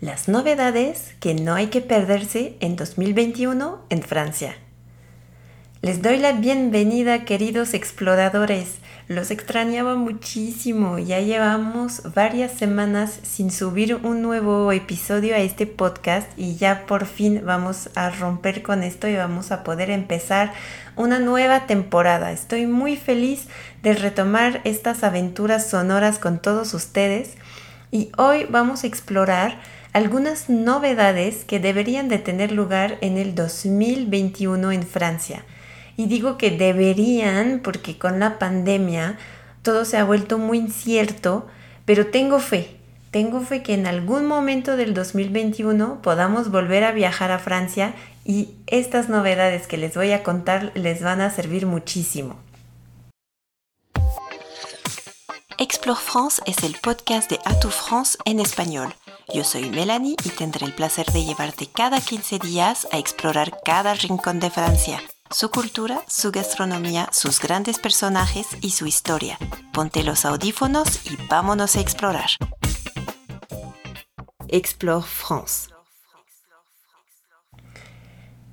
las novedades que no hay que perderse en 2021 en Francia. Les doy la bienvenida queridos exploradores. Los extrañaba muchísimo. Ya llevamos varias semanas sin subir un nuevo episodio a este podcast y ya por fin vamos a romper con esto y vamos a poder empezar una nueva temporada. Estoy muy feliz de retomar estas aventuras sonoras con todos ustedes y hoy vamos a explorar algunas novedades que deberían de tener lugar en el 2021 en Francia. Y digo que deberían porque con la pandemia todo se ha vuelto muy incierto, pero tengo fe, tengo fe que en algún momento del 2021 podamos volver a viajar a Francia y estas novedades que les voy a contar les van a servir muchísimo. Explore France es el podcast de Atout France en español yo soy Melanie y tendré el placer de llevarte cada 15 días a explorar cada rincón de Francia, su cultura, su gastronomía, sus grandes personajes y su historia. Ponte los audífonos y vámonos a explorar. Explore France.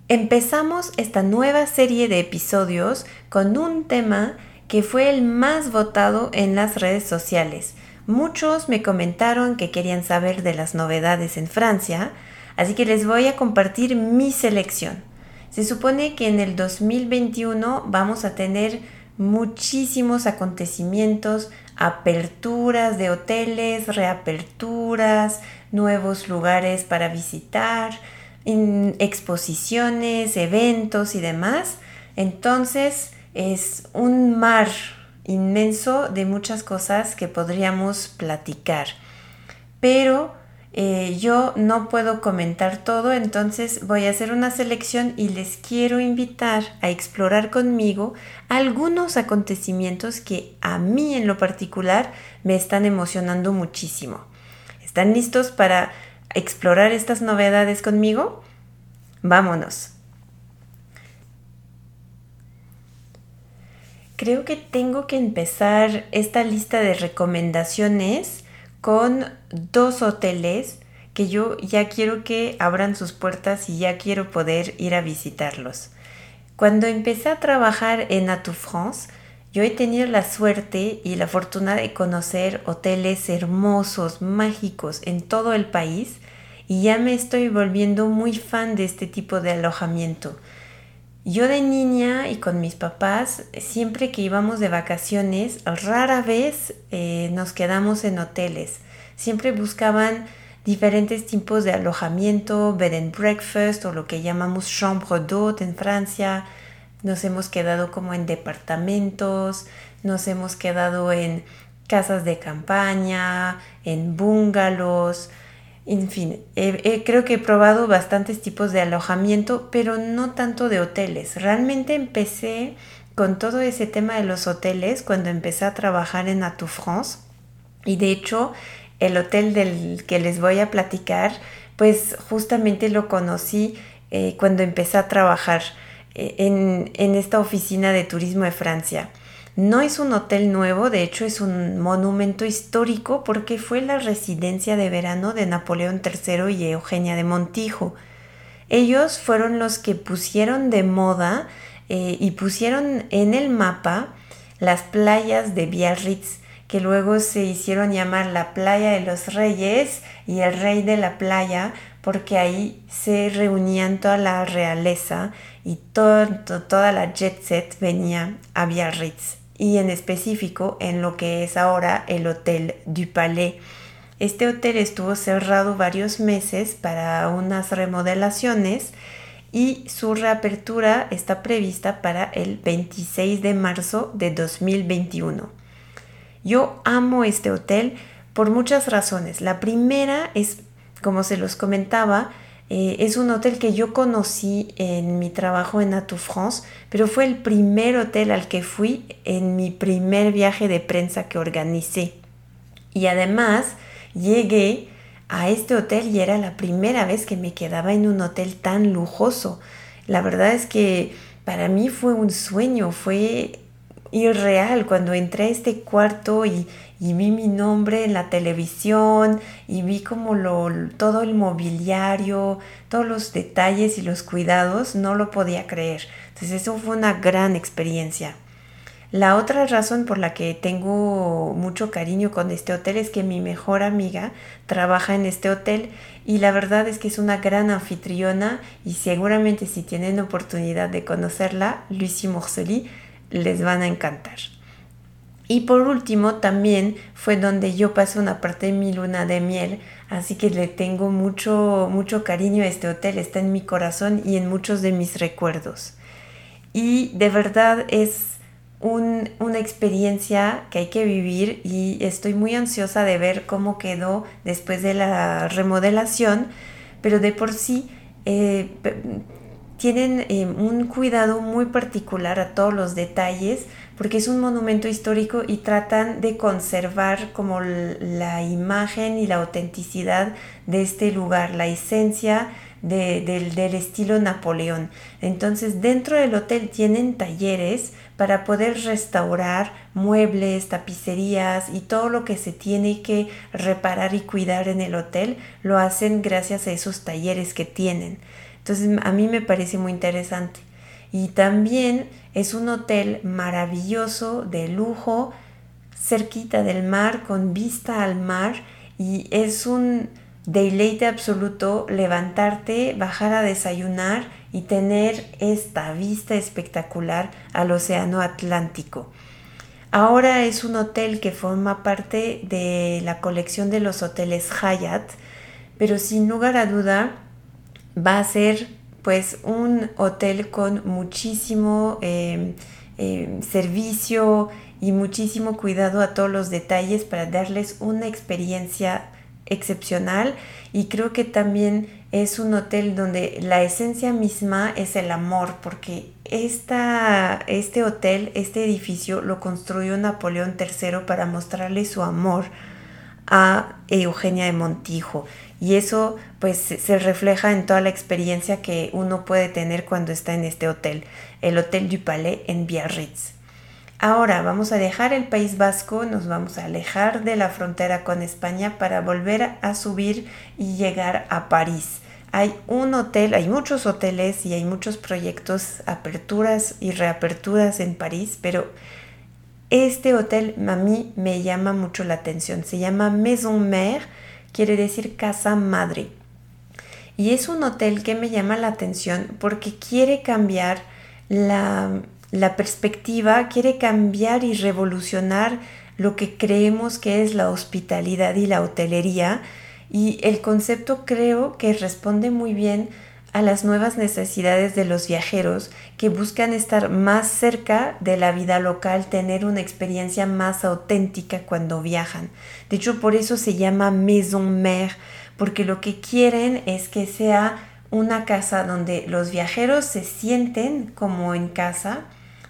Empezamos esta nueva serie de episodios con un tema que fue el más votado en las redes sociales Muchos me comentaron que querían saber de las novedades en Francia, así que les voy a compartir mi selección. Se supone que en el 2021 vamos a tener muchísimos acontecimientos, aperturas de hoteles, reaperturas, nuevos lugares para visitar, exposiciones, eventos y demás. Entonces es un mar inmenso de muchas cosas que podríamos platicar. Pero eh, yo no puedo comentar todo, entonces voy a hacer una selección y les quiero invitar a explorar conmigo algunos acontecimientos que a mí en lo particular me están emocionando muchísimo. ¿Están listos para explorar estas novedades conmigo? Vámonos. Creo que tengo que empezar esta lista de recomendaciones con dos hoteles que yo ya quiero que abran sus puertas y ya quiero poder ir a visitarlos. Cuando empecé a trabajar en Atout France, yo he tenido la suerte y la fortuna de conocer hoteles hermosos, mágicos en todo el país y ya me estoy volviendo muy fan de este tipo de alojamiento. Yo de niña y con mis papás, siempre que íbamos de vacaciones, rara vez eh, nos quedamos en hoteles. Siempre buscaban diferentes tipos de alojamiento, bed and breakfast o lo que llamamos chambre d'hôte en Francia. Nos hemos quedado como en departamentos, nos hemos quedado en casas de campaña, en bungalows. En fin, creo que he probado bastantes tipos de alojamiento, pero no tanto de hoteles. Realmente empecé con todo ese tema de los hoteles cuando empecé a trabajar en Atout France. Y de hecho, el hotel del que les voy a platicar, pues justamente lo conocí eh, cuando empecé a trabajar eh, en esta oficina de turismo de Francia. No es un hotel nuevo, de hecho es un monumento histórico porque fue la residencia de verano de Napoleón III y Eugenia de Montijo. Ellos fueron los que pusieron de moda eh, y pusieron en el mapa las playas de Biarritz, que luego se hicieron llamar la playa de los reyes y el rey de la playa, porque ahí se reunían toda la realeza y toda la jet set venía a Biarritz y en específico en lo que es ahora el Hotel du Palais. Este hotel estuvo cerrado varios meses para unas remodelaciones y su reapertura está prevista para el 26 de marzo de 2021. Yo amo este hotel por muchas razones. La primera es, como se los comentaba, eh, es un hotel que yo conocí en mi trabajo en Atout France, pero fue el primer hotel al que fui en mi primer viaje de prensa que organicé. Y además llegué a este hotel y era la primera vez que me quedaba en un hotel tan lujoso. La verdad es que para mí fue un sueño, fue irreal cuando entré a este cuarto y, vi mi nombre en la televisión y vi como lo, todo el mobiliario, todos los detalles y los cuidados, no lo podía creer. Entonces eso fue una gran experiencia. La otra razón por la que tengo mucho cariño con este hotel es que mi mejor amiga trabaja en este hotel y la verdad es que es una gran anfitriona y seguramente si tienen oportunidad de conocerla, Lucie Morcely, les van a encantar. Y por último, también fue donde yo pasé una parte de mi luna de miel, así que le tengo mucho, mucho cariño a este hotel, está en mi corazón y en muchos de mis recuerdos. Y de verdad es una experiencia que hay que vivir y estoy muy ansiosa de ver cómo quedó después de la remodelación, pero de por sí eh, tienen eh, un cuidado muy particular a todos los detalles porque es un monumento histórico y tratan de conservar como la imagen y la autenticidad de este lugar, la esencia del, del estilo Napoleón. Entonces dentro del hotel tienen talleres para poder restaurar muebles, tapicerías y todo lo que se tiene que reparar y cuidar en el hotel, lo hacen gracias a esos talleres que tienen. Entonces a mí me parece muy interesante. Y también es un hotel maravilloso, de lujo, cerquita del mar, con vista al mar y es un deleite absoluto levantarte, bajar a desayunar y tener esta vista espectacular al Océano Atlántico. Ahora es un hotel que forma parte de la colección de los hoteles Hyatt, pero sin lugar a duda va a ser pues un hotel con muchísimo em, em, servicio y muchísimo cuidado a todos los detalles para darles una experiencia excepcional. Y creo que también es un hotel donde la esencia misma es el amor, porque esta, este hotel, este edificio lo construyó Napoleón III para mostrarle su amor a Eugenia de Montijo y eso pues se refleja en toda la experiencia que uno puede tener cuando está en este hotel, el Hotel du Palais en Biarritz. Ahora vamos a dejar el País Vasco, nos vamos a alejar de la frontera con España para volver a subir y llegar a París. Hay un hotel, hay muchos hoteles y hay muchos proyectos, aperturas y reaperturas en París, pero este hotel a mí me llama mucho la atención. Se llama Maison Mère, quiere decir casa madre. Y es un hotel que me llama la atención porque quiere cambiar la la perspectiva quiere cambiar y revolucionar lo que creemos que es la hospitalidad y la hotelería y el concepto creo que responde muy bien a las nuevas necesidades de los viajeros que buscan estar más cerca de la vida local, tener una experiencia más auténtica cuando viajan. De hecho, por eso se llama Maison Mère, porque lo que quieren es que sea una casa donde los viajeros se sienten como en casa,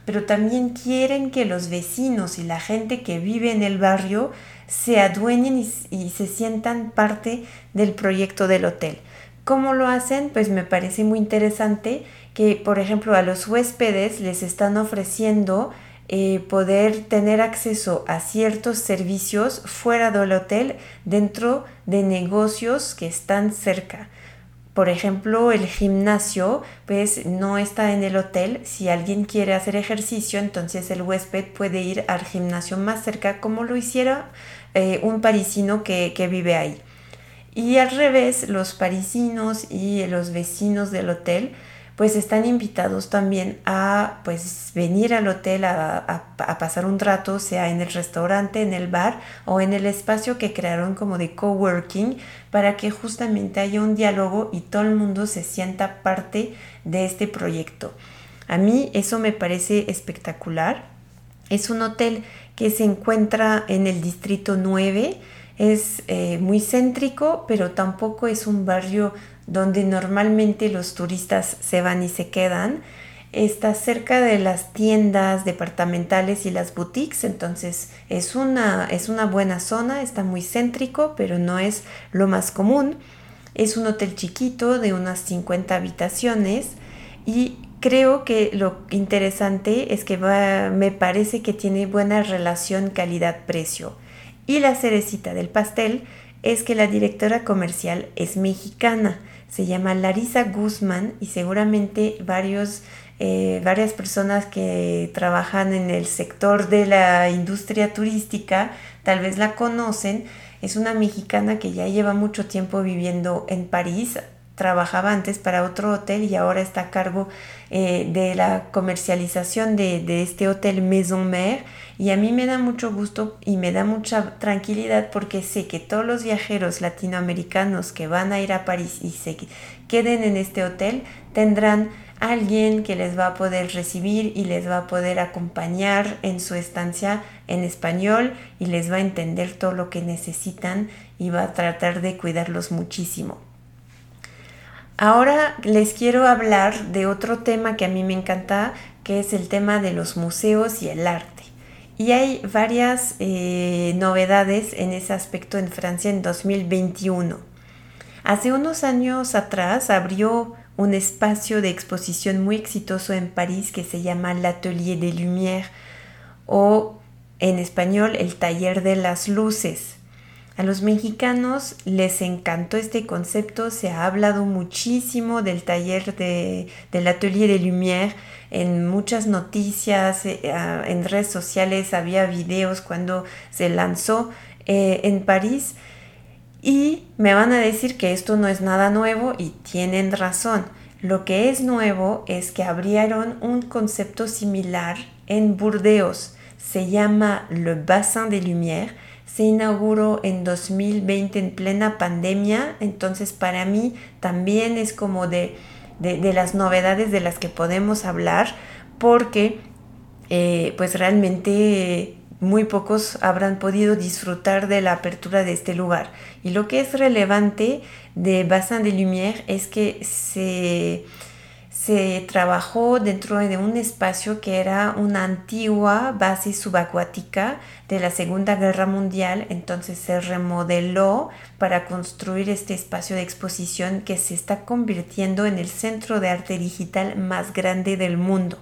pero también quieren que los vecinos y la gente que vive en el barrio se adueñen y, se sientan parte del proyecto del hotel. ¿Cómo lo hacen? Pues me parece muy interesante que, por ejemplo, a los huéspedes les están ofreciendo eh, poder tener acceso a ciertos servicios fuera del hotel dentro de negocios que están cerca. Por ejemplo, el gimnasio pues no está en el hotel. Si alguien quiere hacer ejercicio, entonces el huésped puede ir al gimnasio más cerca como lo hiciera eh, un parisino que, que vive ahí. Y al revés, los parisinos y los vecinos del hotel pues están invitados también a pues venir al hotel a, pasar un rato, sea en el restaurante, en el bar o en el espacio que crearon como de coworking para que justamente haya un diálogo y todo el mundo se sienta parte de este proyecto. A mí eso me parece espectacular. Es un hotel que se encuentra en el distrito 9, es eh, muy céntrico, pero tampoco es un barrio donde normalmente los turistas se van y se quedan. Está cerca de las tiendas departamentales y las boutiques, entonces es una, es una buena zona, está muy céntrico, pero no es lo más común. Es un hotel chiquito de unas 50 habitaciones y creo que lo interesante es que me parece que tiene buena relación calidad-precio. Y la cerecita del pastel es que la directora comercial es mexicana. Se llama Larisa Guzmán y seguramente varios, eh, varias personas que trabajan en el sector de la industria turística tal vez la conocen. Es una mexicana que ya lleva mucho tiempo viviendo en París, trabajaba antes para otro hotel y ahora está a cargo eh, de la comercialización de, este hotel Maison Mer y a mí me da mucho gusto y me da mucha tranquilidad porque sé que todos los viajeros latinoamericanos que van a ir a París y se queden en este hotel tendrán alguien que les va a poder recibir y les va a poder acompañar en su estancia en español y les va a entender todo lo que necesitan y va a tratar de cuidarlos muchísimo. Ahora les quiero hablar de otro tema que a mí me encanta, que es el tema de los museos y el arte. Y hay varias eh, novedades en ese aspecto en Francia en 2021. Hace unos años atrás abrió un espacio de exposición muy exitoso en París que se llama l'Atelier des Lumières o en español el Taller de las Luces. A los mexicanos les encantó este concepto, se ha hablado muchísimo del taller de, del Atelier de Lumière en muchas noticias, eh, en redes sociales había videos cuando se lanzó eh, en París y me van a decir que esto no es nada nuevo y tienen razón. Lo que es nuevo es que abrieron un concepto similar en Burdeos, se llama Le Bassin de Lumière se inauguró en 2020 en plena pandemia, entonces para mí también es como de, las novedades de las que podemos hablar, porque eh, pues realmente muy pocos habrán podido disfrutar de la apertura de este lugar. Y lo que es relevante de Bassin de Lumière es que se se trabajó dentro de un espacio que era una antigua base subacuática de la Segunda Guerra Mundial, entonces se remodeló para construir este espacio de exposición que se está convirtiendo en el centro de arte digital más grande del mundo.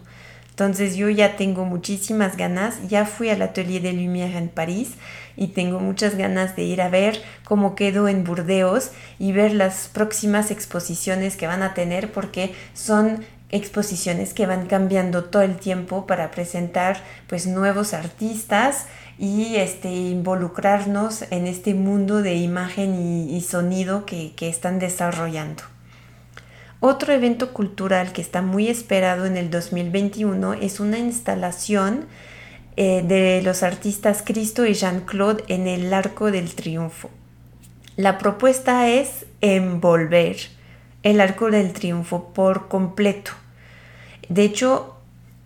Entonces yo ya tengo muchísimas ganas, ya fui al Atelier de Lumière en París y tengo muchas ganas de ir a ver cómo quedó en Burdeos y ver las próximas exposiciones que van a tener porque son exposiciones que van cambiando todo el tiempo para presentar pues nuevos artistas y este, involucrarnos en este mundo de imagen y, sonido que, que están desarrollando. Otro evento cultural que está muy esperado en el 2021 es una instalación eh, de los artistas Cristo y Jean-Claude en el Arco del Triunfo. La propuesta es envolver el Arco del Triunfo por completo. De hecho,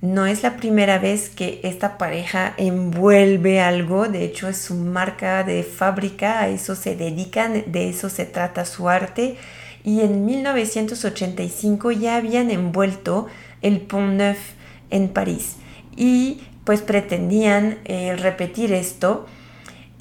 no es la primera vez que esta pareja envuelve algo, de hecho es su marca de fábrica, a eso se dedican, de eso se trata su arte. Y en 1985 ya habían envuelto el Pont Neuf en París. Y pues pretendían eh, repetir esto.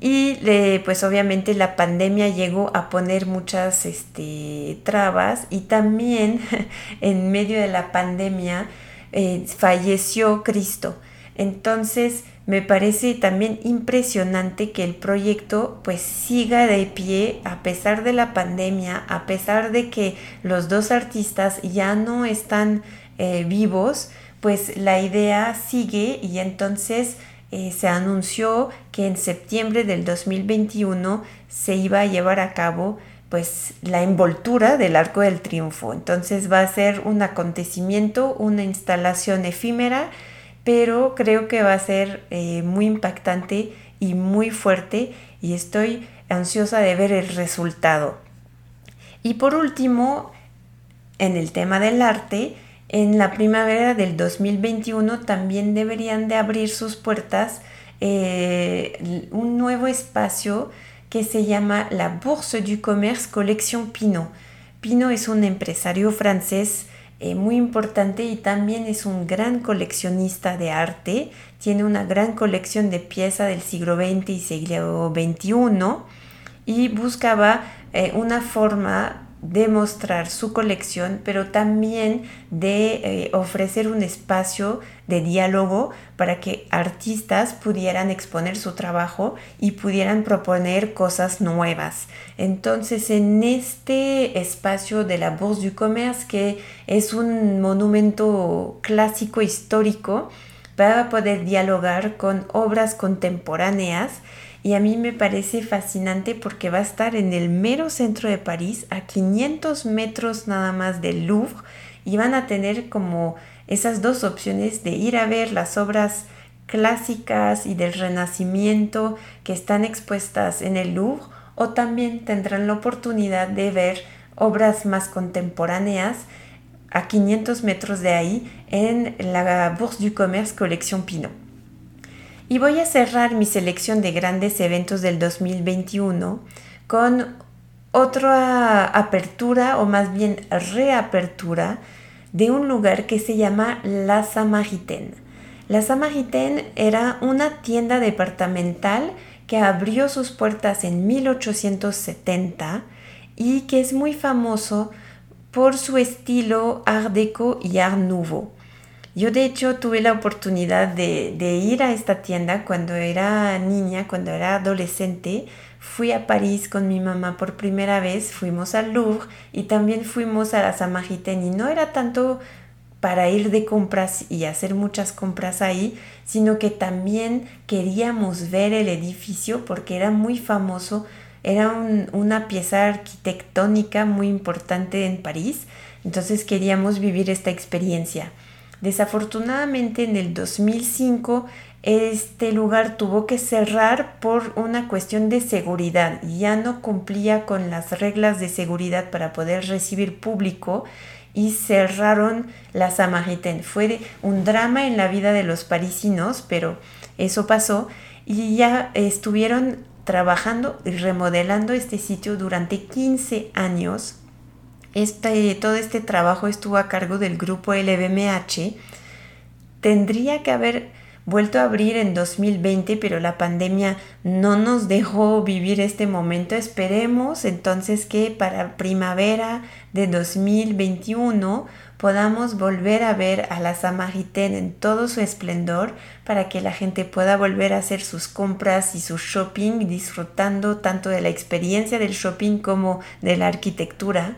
Y pues obviamente la pandemia llegó a poner muchas este, trabas. Y también en medio de la pandemia eh, falleció Cristo. Entonces me parece también impresionante que el proyecto pues siga de pie a pesar de la pandemia, a pesar de que los dos artistas ya no están eh, vivos, pues la idea sigue y entonces eh, se anunció que en septiembre del 2021 se iba a llevar a cabo pues la envoltura del Arco del Triunfo. Entonces va a ser un acontecimiento, una instalación efímera, pero creo que va a ser eh, muy impactante y muy fuerte y estoy ansiosa de ver el resultado. Y por último, en el tema del arte, en la primavera del 2021 también deberían de abrir sus puertas eh, un nuevo espacio que se llama la Bourse du Commerce Collection Pinot. Pinot es un empresario francés eh, muy importante y también es un gran coleccionista de arte. Tiene una gran colección de piezas del siglo XX y siglo XXI y buscaba eh, una forma demostrar su colección, pero también de eh, ofrecer un espacio de diálogo para que artistas pudieran exponer su trabajo y pudieran proponer cosas nuevas. Entonces, en este espacio de la Bourse du Commerce, que es un monumento clásico histórico, va a poder dialogar con obras contemporáneas y a mí me parece fascinante porque va a estar en el mero centro de París, a 500 metros nada más del Louvre, y van a tener como esas dos opciones de ir a ver las obras clásicas y del Renacimiento que están expuestas en el Louvre, o también tendrán la oportunidad de ver obras más contemporáneas a 500 metros de ahí en la Bourse du Commerce Colección Pinot. Y voy a cerrar mi selección de grandes eventos del 2021 con otra apertura o más bien reapertura de un lugar que se llama La Samaritaine. La Samaritaine era una tienda departamental que abrió sus puertas en 1870 y que es muy famoso por su estilo Art Deco y Art Nouveau. Yo de hecho tuve la oportunidad de, ir a esta tienda cuando era niña, cuando era adolescente. Fui a París con mi mamá por primera vez, fuimos al Louvre y también fuimos a la Samaritaine y no era tanto para ir de compras y hacer muchas compras ahí, sino que también queríamos ver el edificio porque era muy famoso, era una pieza arquitectónica muy importante en París, entonces queríamos vivir esta experiencia. Desafortunadamente en el 2005 este lugar tuvo que cerrar por una cuestión de seguridad. Ya no cumplía con las reglas de seguridad para poder recibir público y cerraron la Samaritaine. Fue un drama en la vida de los parisinos, pero eso pasó y ya estuvieron trabajando y remodelando este sitio durante 15 años este, todo este trabajo estuvo a cargo del grupo LVMH. Tendría que haber vuelto a abrir en 2020, pero la pandemia no nos dejó vivir este momento. Esperemos entonces que para primavera de 2021 podamos volver a ver a la Samaritaine en todo su esplendor para que la gente pueda volver a hacer sus compras y su shopping disfrutando tanto de la experiencia del shopping como de la arquitectura.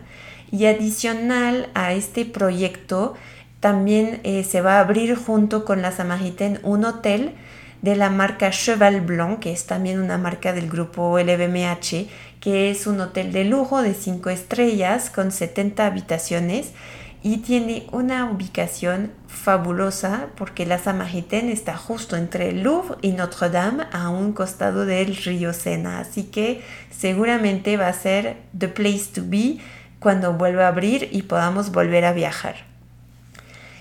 Y adicional a este proyecto, también eh, se va a abrir junto con la Samaritaine un hotel de la marca Cheval Blanc, que es también una marca del grupo LVMH, que es un hotel de lujo de 5 estrellas con 70 habitaciones y tiene una ubicación fabulosa porque la Samaritaine está justo entre el Louvre y Notre Dame a un costado del río Sena, así que seguramente va a ser the place to be cuando vuelva a abrir y podamos volver a viajar.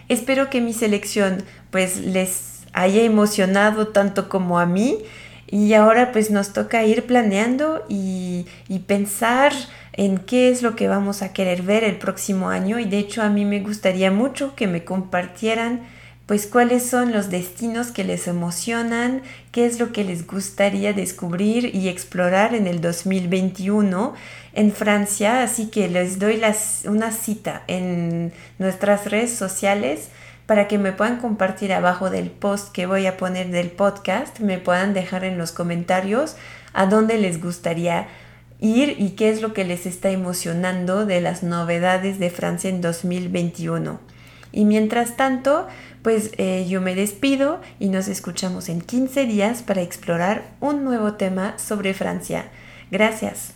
Espero que mi selección pues les haya emocionado tanto como a mí y ahora pues nos toca ir planeando y, y pensar en qué es lo que vamos a querer ver el próximo año y de hecho a mí me gustaría mucho que me compartieran pues cuáles son los destinos que les emocionan, qué es lo que les gustaría descubrir y explorar en el 2021 en Francia, así que les doy una cita en nuestras redes sociales para que me puedan compartir abajo del post que voy a poner del podcast, me puedan dejar en los comentarios a dónde les gustaría ir y qué es lo que les está emocionando de las novedades de Francia en 2021. Y mientras tanto, pues eh, yo me despido y nos escuchamos en 15 días para explorar un nuevo tema sobre Francia. Gracias.